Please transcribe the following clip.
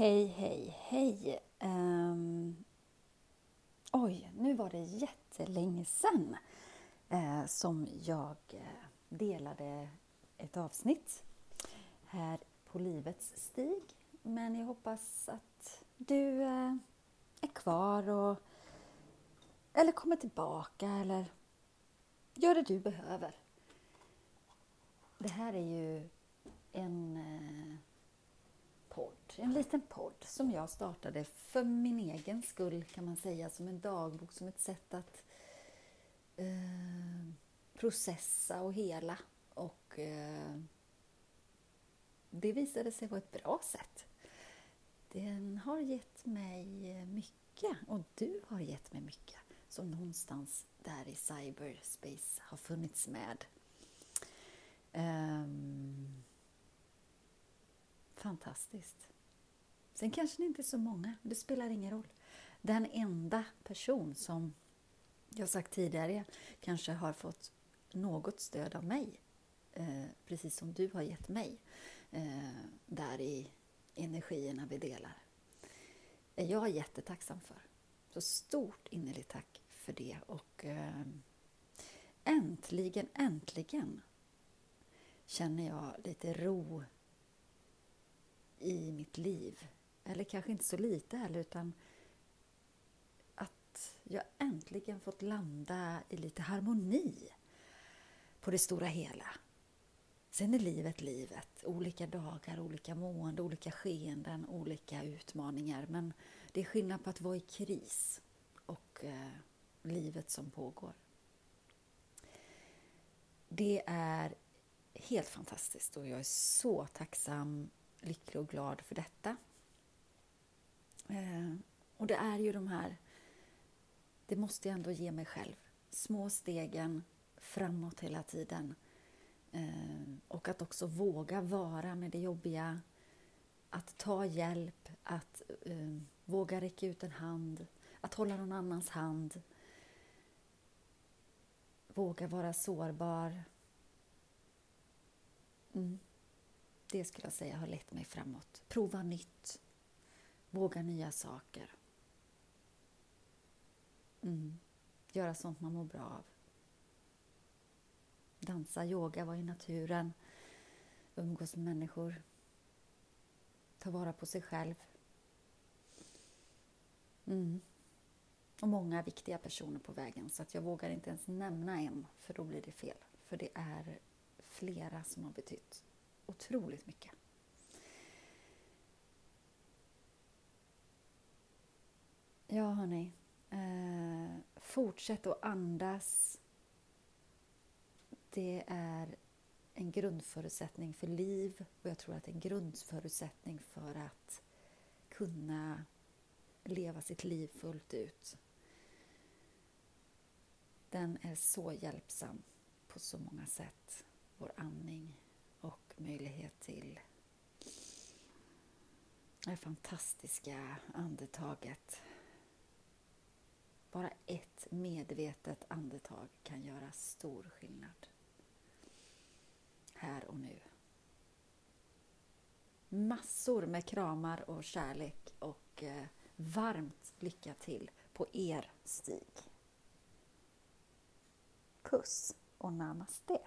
Hej, hej, hej! Um, oj, nu var det jättelänge sedan uh, som jag eh, delade ett avsnitt här på Livets stig. Men jag hoppas att du uh, är kvar och eller kommer tillbaka eller gör det du behöver. Det här är ju en en liten podd som jag startade för min egen skull kan man säga, som en dagbok, som ett sätt att eh, processa och hela. Och eh, det visade sig vara ett bra sätt. Den har gett mig mycket och du har gett mig mycket som någonstans där i cyberspace har funnits med. Um, fantastiskt. Sen kanske det inte är så många, det spelar ingen roll. Den enda person som jag sagt tidigare kanske har fått något stöd av mig, eh, precis som du har gett mig, eh, där i energierna vi delar, är jag jättetacksam för. Så stort innerligt tack för det och eh, äntligen, äntligen känner jag lite ro i mitt liv. Eller kanske inte så lite heller, utan att jag äntligen fått landa i lite harmoni på det stora hela. Sen är livet livet. Olika dagar, olika mående, olika skeenden, olika utmaningar. Men det är skillnad på att vara i kris och eh, livet som pågår. Det är helt fantastiskt och jag är så tacksam lycklig och glad för detta. Eh, och det är ju de här, det måste jag ändå ge mig själv, små stegen framåt hela tiden. Eh, och att också våga vara med det jobbiga, att ta hjälp, att eh, våga räcka ut en hand, att hålla någon annans hand. Våga vara sårbar. Mm det skulle jag säga har lett mig framåt. Prova nytt. Våga nya saker. Mm. Göra sånt man mår bra av. Dansa, yoga, vara i naturen. Umgås med människor. Ta vara på sig själv. Mm. Och många viktiga personer på vägen så att jag vågar inte ens nämna en för då blir det fel. För det är flera som har betytt otroligt mycket. Ja, hörni. Eh, fortsätt att andas. Det är en grundförutsättning för liv och jag tror att det är en grundförutsättning för att kunna leva sitt liv fullt ut. Den är så hjälpsam på så många sätt, vår andning och möjlighet till det fantastiska andetaget. Bara ett medvetet andetag kan göra stor skillnad. Här och nu. Massor med kramar och kärlek och eh, varmt lycka till på er stig. Puss och namaste.